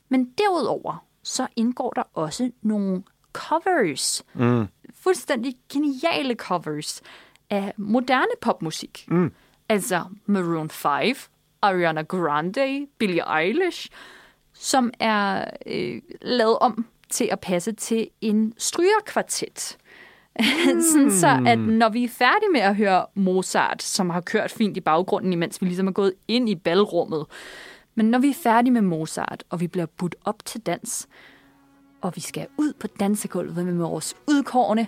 Men derudover, så indgår der også nogle covers. Mm. Fuldstændig geniale covers af moderne popmusik. Mm. altså Maroon 5, Ariana Grande, Billie Eilish, som er øh, lavet om til at passe til en strygerkvartet. Mm. Sådan så, at når vi er færdige med at høre Mozart, som har kørt fint i baggrunden, imens vi ligesom er gået ind i ballrummet, men når vi er færdige med Mozart, og vi bliver budt op til dans, og vi skal ud på dansegulvet med vores udkårne,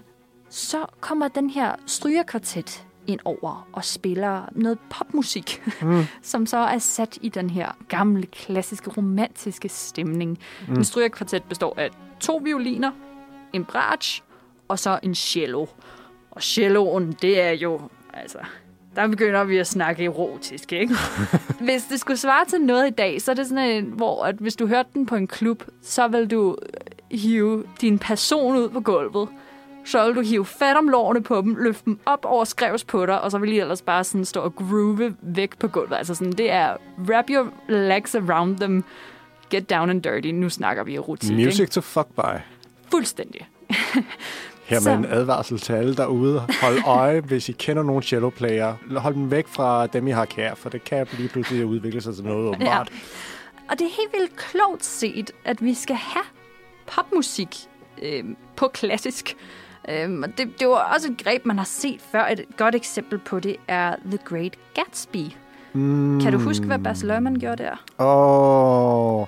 så kommer den her strygerkvartet ind over og spiller noget popmusik, mm. som så er sat i den her gamle, klassiske, romantiske stemning. Mm. En strygerkvartet består af to violiner, en bratsch og så en cello. Og celloen, det er jo, altså, der begynder vi at snakke erotisk, ikke? hvis det skulle svare til noget i dag, så er det sådan en, hvor at hvis du hørte den på en klub, så vil du hive din person ud på gulvet. Så vil du hive fat om lårene på dem, løfte dem op over skrevs på dig, og så vil I ellers bare sådan stå og groove væk på gulvet. Altså sådan, det er wrap your legs around them, get down and dirty. Nu snakker vi erotik, Music ikke? to fuck by. Fuldstændig. Her med en advarsel til alle derude. Hold øje, hvis I kender nogle cello player. Hold dem væk fra dem, I har kær, for det kan lige pludselig udvikle sig til noget åbenbart. Ja. Og det er helt vildt klogt set, at vi skal have popmusik øh, på klassisk. Øh, det, det var også et greb, man har set før. Et godt eksempel på det er The Great Gatsby. Mm. Kan du huske, hvad Baz Luhrmann gjorde der? Åh... Oh.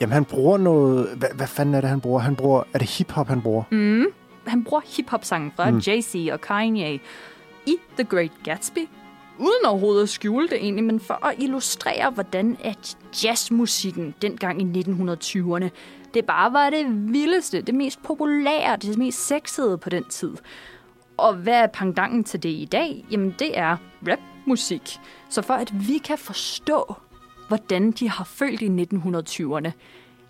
Jamen, han bruger noget... Hvad, hvad fanden er det, han bruger? Han bruger... Er det hiphop, han bruger? Mm. Han bruger hiphop-sangen fra mm. Jay-Z og Kanye i The Great Gatsby, uden overhovedet at skjule det egentlig, men for at illustrere, hvordan at jazzmusikken dengang i 1920'erne, det bare var det vildeste, det mest populære, det mest sexede på den tid. Og hvad er pangdangen til det i dag? Jamen, det er rapmusik. Så for at vi kan forstå, hvordan de har følt i 1920'erne,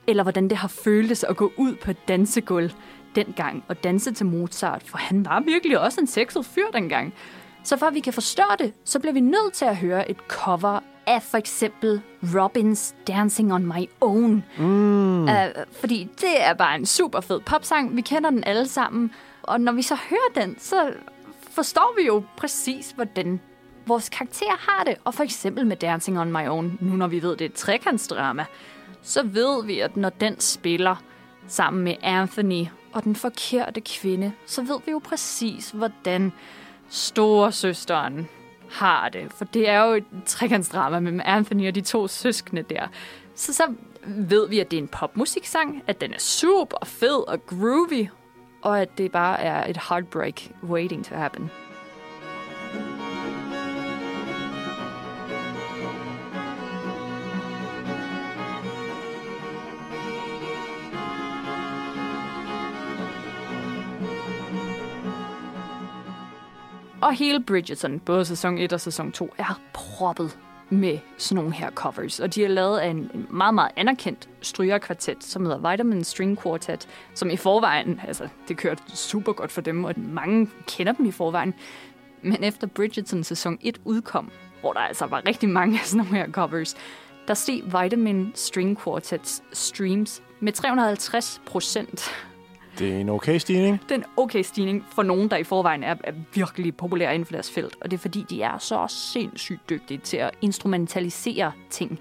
eller hvordan det har føltes at gå ud på et dansegulv dengang og danse til Mozart, for han var virkelig også en sexet fyr dengang. Så for at vi kan forstå det, så bliver vi nødt til at høre et cover af for eksempel Robins Dancing on My Own. Mm. Uh, fordi det er bare en super fed popsang. Vi kender den alle sammen. Og når vi så hører den, så forstår vi jo præcis, hvordan vores karakter har det. Og for eksempel med Dancing on My Own, nu når vi ved, det er et trekantsdrama, så ved vi, at når den spiller sammen med Anthony og den forkerte kvinde, så ved vi jo præcis, hvordan store søsteren har det. For det er jo et trekantsdrama med Anthony og de to søskende der. Så så ved vi, at det er en popmusiksang, at den er super fed og groovy, og at det bare er et heartbreak waiting to happen. Og hele Bridgerton, både sæson 1 og sæson 2, er proppet med sådan nogle her covers. Og de er lavet af en meget, meget anerkendt strygerkvartet, som hedder Vitamin String Quartet, som i forvejen, altså det kørte super godt for dem, og mange kender dem i forvejen. Men efter Bridgerton sæson 1 udkom, hvor der altså var rigtig mange af sådan nogle her covers, der steg Vitamin String Quartets streams med 350 procent. Det er en okay stigning. Det er en okay stigning for nogen, der i forvejen er, er virkelig populære inden for deres felt. Og det er fordi, de er så sindssygt dygtige til at instrumentalisere ting.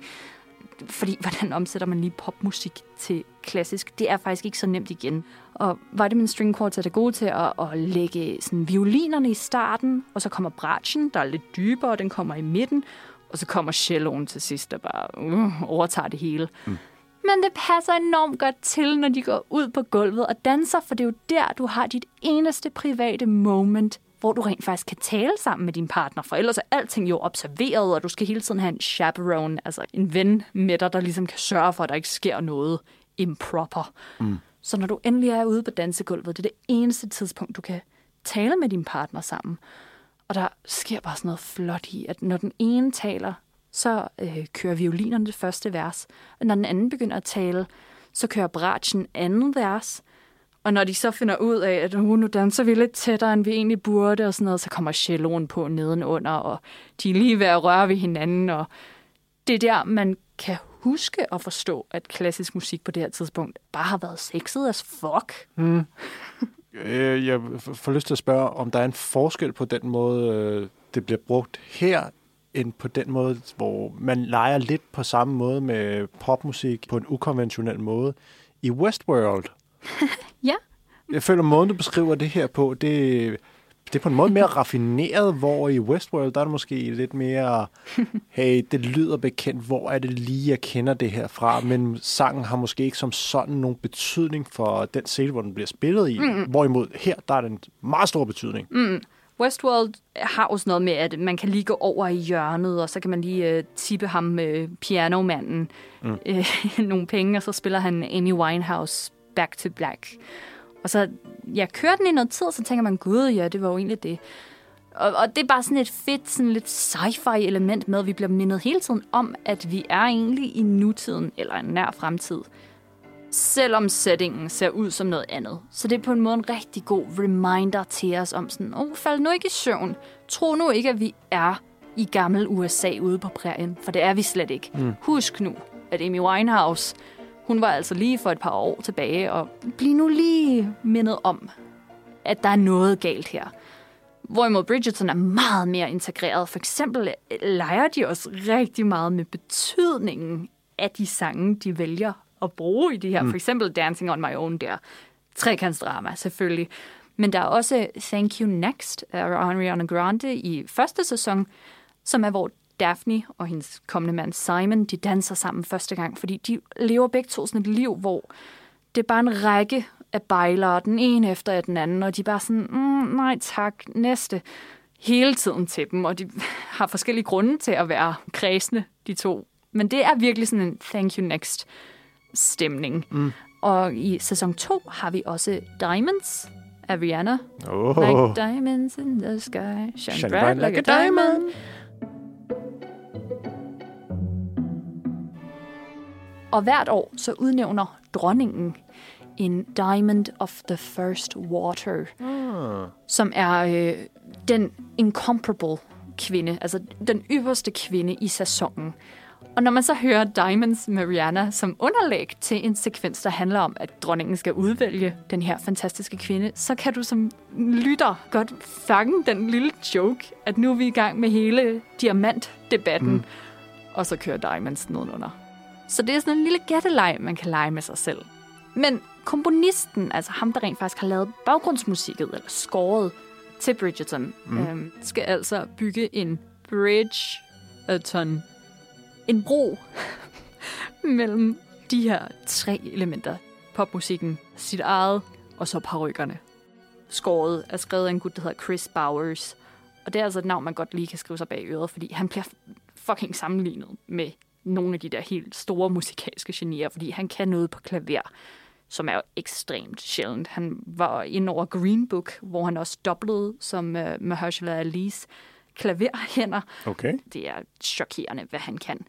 Fordi, hvordan omsætter man lige popmusik til klassisk? Det er faktisk ikke så nemt igen. Og Vitamin String Quartet er gode til at, at lægge sådan violinerne i starten, og så kommer bratschen, der er lidt dybere, den kommer i midten, og så kommer celloen til sidst, der bare uh, overtager det hele. Mm. Men det passer enormt godt til, når de går ud på gulvet og danser, for det er jo der, du har dit eneste private moment, hvor du rent faktisk kan tale sammen med din partner, for ellers er alting jo observeret, og du skal hele tiden have en chaperone, altså en ven med dig, der ligesom kan sørge for, at der ikke sker noget improper. Mm. Så når du endelig er ude på dansegulvet, det er det eneste tidspunkt, du kan tale med din partner sammen. Og der sker bare sådan noget flot i, at når den ene taler, så øh, kører violinerne det første vers. Og når den anden begynder at tale, så kører bratschen anden vers. Og når de så finder ud af, at uh, nu danser vi lidt tættere, end vi egentlig burde, og sådan noget, så kommer celloen på nedenunder, og de er lige ved at røre ved hinanden. Og det er der, man kan huske og forstå, at klassisk musik på det her tidspunkt bare har været sexet as fuck. Mm. Jeg får lyst til at spørge, om der er en forskel på den måde, øh, det bliver brugt her end på den måde, hvor man leger lidt på samme måde med popmusik på en ukonventionel måde i Westworld. Ja. Jeg føler, måden du beskriver det her på, det, det er på en måde mere raffineret, hvor i Westworld, der er det måske lidt mere, hey, det lyder bekendt, hvor er det lige, jeg kender det her fra, men sangen har måske ikke som sådan nogen betydning for den scene, hvor den bliver spillet i. Mm. Hvorimod her, der er den meget stor betydning. Mm. Westworld har også noget med, at man kan lige gå over i hjørnet, og så kan man lige uh, tippe ham med pianomanden mm. uh, nogle penge, og så spiller han Amy Winehouse back to back. Og så, jeg kører den i noget tid, så tænker man, gud, ja, det var jo egentlig det. Og, og det er bare sådan et fedt, sådan lidt sci-fi element med, at vi bliver mindet hele tiden om, at vi er egentlig i nutiden, eller en nær fremtid. Selvom settingen ser ud som noget andet. Så det er på en måde en rigtig god reminder til os om sådan, oh, fald nu ikke i søvn. Tro nu ikke, at vi er i gammel USA ude på prærien, for det er vi slet ikke. Mm. Husk nu, at Amy Winehouse hun var altså lige for et par år tilbage, og bliv nu lige mindet om, at der er noget galt her. Hvorimod Bridgerton er meget mere integreret. For eksempel leger de også rigtig meget med betydningen af de sange, de vælger at bruge i de her. Mm. For eksempel Dancing on My Own der. Trekantsdrama, selvfølgelig. Men der er også Thank You Next af Ariana Grande i første sæson, som er, hvor Daphne og hendes kommende mand Simon, de danser sammen første gang, fordi de lever begge to sådan et liv, hvor det er bare en række af bejlere, den ene efter den anden, og de er bare sådan, mm, nej tak, næste, hele tiden til dem, og de har forskellige grunde til at være kredsende, de to. Men det er virkelig sådan en thank you next stemning. Mm. Og i sæson 2 har vi også Diamonds af Rihanna. Oh. Like diamonds in the sky, shine, shine bright, like, like a diamond. diamond. Og hvert år så udnævner dronningen en Diamond of the First Water, ah. som er øh, den incomparable kvinde, altså den ypperste kvinde i sæsonen. Og når man så hører Diamonds Mariana som underlæg til en sekvens, der handler om, at dronningen skal udvælge den her fantastiske kvinde, så kan du som lytter godt fange den lille joke, at nu er vi i gang med hele diamantdebatten, mm. og så kører Diamonds nedenunder. Så det er sådan en lille gætteleg, man kan lege med sig selv. Men komponisten, altså ham, der rent faktisk har lavet baggrundsmusikket, eller skåret til Bridgerton, mm. øhm, skal altså bygge en bridge, ton, en bro mellem de her tre elementer. Popmusikken, sit eget, og så parrykkerne. Skåret er skrevet af en gut, der hedder Chris Bowers. Og det er altså et navn, man godt lige kan skrive sig bag øret, fordi han bliver fucking sammenlignet med nogle af de der helt store musikalske genier, fordi han kan noget på klaver, som er ekstremt sjældent. Han var ind over Green Book, hvor han også doblede som øh, uh, Mahershala Ali's klaverhænder. Okay. Det er chokerende, hvad han kan.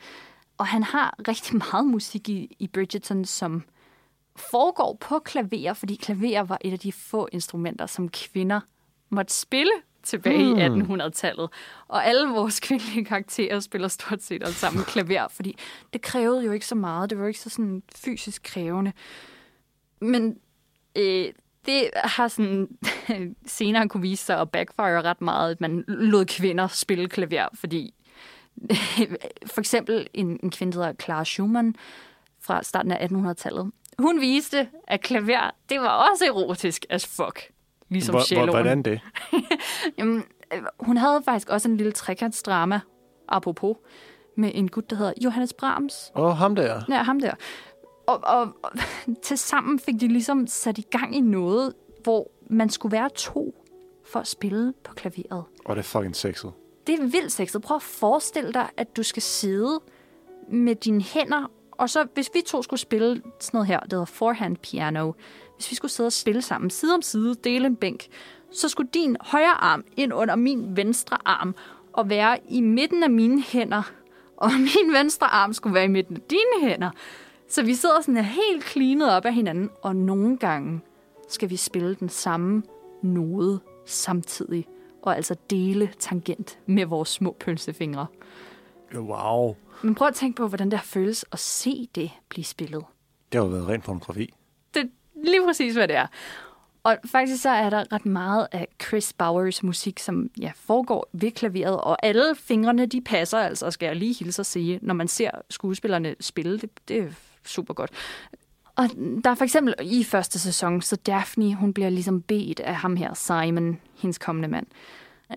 Og han har rigtig meget musik i, i Bridgerton, som foregår på klaver, fordi klaver var et af de få instrumenter, som kvinder måtte spille tilbage hmm. i 1800-tallet. Og alle vores kvindelige karakterer spiller stort set alle sammen klaver, fordi det krævede jo ikke så meget. Det var ikke så sådan fysisk krævende. Men øh, det har sådan senere kunne vise sig at backfire ret meget, at man lod kvinder spille klaver, fordi for eksempel en, en kvinde, der hedder Clara Schumann fra starten af 1800-tallet, hun viste, at klaver, det var også erotisk as fuck ligesom hvor. Hvordan det? Jamen, øh, hun havde faktisk også en lille trekantsdrama, apropos, med en gut, der hedder Johannes Brahms. Åh, oh, ham der. Ja, ham der. Og, og, og til sammen fik de ligesom sat i gang i noget, hvor man skulle være to for at spille på klaveret. Og det er fucking sexet. Det er vildt sexet. Prøv at forestille dig, at du skal sidde med dine hænder, og så hvis vi to skulle spille sådan noget her, det hedder forehand piano, hvis vi skulle sidde og spille sammen, side om side, dele en bænk, så skulle din højre arm ind under min venstre arm og være i midten af mine hænder, og min venstre arm skulle være i midten af dine hænder. Så vi sidder sådan helt klinet op af hinanden, og nogle gange skal vi spille den samme node samtidig, og altså dele tangent med vores små pølsefingre. Wow. Men prøv at tænke på, hvordan det føles at se det blive spillet. Det har jo været rent pornografi lige præcis, hvad det er. Og faktisk så er der ret meget af Chris Bowers musik, som ja, foregår ved klaveret, og alle fingrene, de passer altså, skal jeg lige hilse at sige, når man ser skuespillerne spille. Det, det er super godt. Og der er for eksempel i første sæson, så Daphne, hun bliver ligesom bedt af ham her, Simon, hendes kommende mand.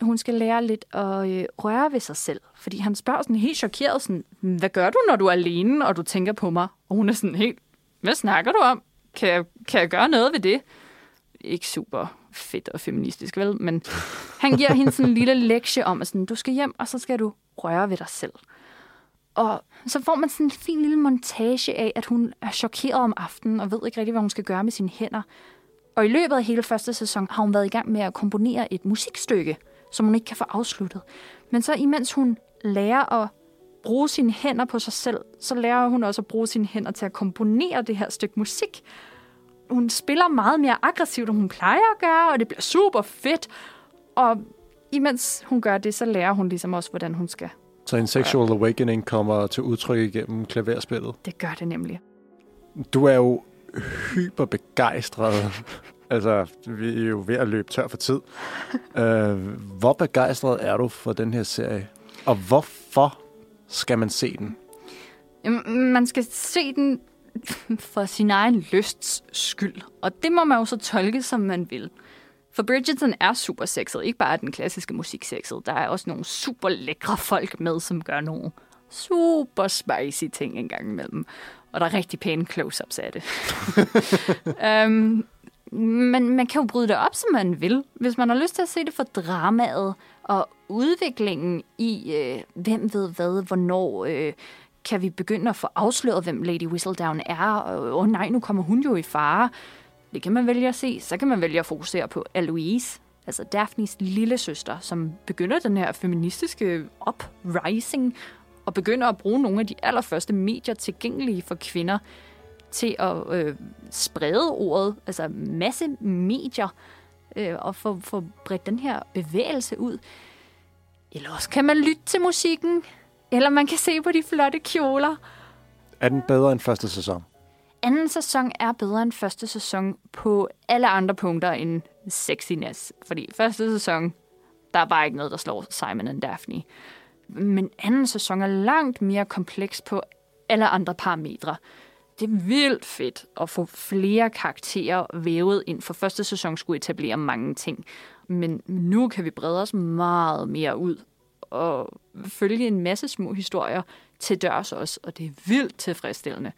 Hun skal lære lidt at øh, røre ved sig selv, fordi han spørger sådan helt chokeret, sådan, hvad gør du, når du er alene, og du tænker på mig? Og hun er sådan helt, hvad snakker du om? Kan jeg, kan jeg gøre noget ved det? Ikke super fedt og feministisk, vel? Men han giver hende sådan en lille lektie om, at sådan, du skal hjem, og så skal du røre ved dig selv. Og så får man sådan en fin lille montage af, at hun er chokeret om aftenen og ved ikke rigtig, hvad hun skal gøre med sine hænder. Og i løbet af hele første sæson har hun været i gang med at komponere et musikstykke, som hun ikke kan få afsluttet. Men så imens hun lærer at bruge sine hænder på sig selv, så lærer hun også at bruge sine hænder til at komponere det her stykke musik. Hun spiller meget mere aggressivt, end hun plejer at gøre, og det bliver super fedt. Og imens hun gør det, så lærer hun ligesom også, hvordan hun skal så en sexual awakening kommer til udtryk igennem klaverspillet. Det gør det nemlig. Du er jo hyperbegejstret. altså, vi er jo ved at løbe tør for tid. uh, hvor begejstret er du for den her serie? Og hvorfor skal man se den? Man skal se den for sin egen lysts skyld. Og det må man jo så tolke, som man vil. For Bridgerton er super sexet. Ikke bare den klassiske musik sexet. Der er også nogle super lækre folk med, som gør nogle super spicy ting en gang imellem. Og der er rigtig pæne close-ups af det. um, men man kan jo bryde det op, som man vil. Hvis man har lyst til at se det for dramaet og udviklingen i, øh, hvem ved hvad, hvornår øh, kan vi begynde at få afsløret, hvem Lady Whistledown er. Og oh, nej, nu kommer hun jo i fare. Det kan man vælge at se. Så kan man vælge at fokusere på Aloise, altså Daphnes lille søster, som begynder den her feministiske uprising og begynder at bruge nogle af de allerførste medier tilgængelige for kvinder til at øh, sprede ordet, altså masse medier, øh, og få, få bredt den her bevægelse ud. Eller også kan man lytte til musikken, eller man kan se på de flotte kjoler. Er den bedre end første sæson? Anden sæson er bedre end første sæson på alle andre punkter end sexiness. Fordi første sæson, der er bare ikke noget, der slår Simon and Daphne. Men anden sæson er langt mere kompleks på alle andre parametre. Det er vildt fedt at få flere karakterer vævet ind, for første sæson skulle etablere mange ting. Men nu kan vi brede os meget mere ud og følge en masse små historier til dørs også, og det er vildt tilfredsstillende.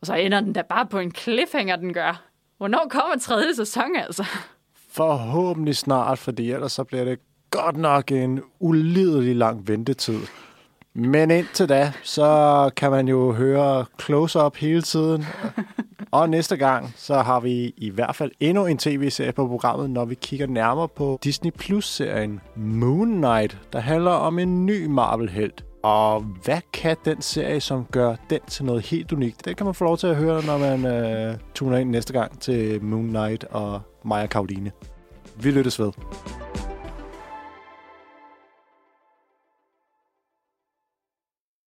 Og så ender den da bare på en cliffhanger, den gør. Hvornår kommer tredje sæson, altså? Forhåbentlig snart, fordi ellers så bliver det godt nok en ulidelig lang ventetid. Men indtil da, så kan man jo høre close-up hele tiden. Og næste gang, så har vi i hvert fald endnu en tv-serie på programmet, når vi kigger nærmere på Disney Plus-serien Moon Knight, der handler om en ny Marvel-helt. Og hvad kan den serie, som gør den til noget helt unikt? Det kan man få lov til at høre, når man øh, tuner ind næste gang til Moon Knight og Maja Karoline. Vi lyttes ved.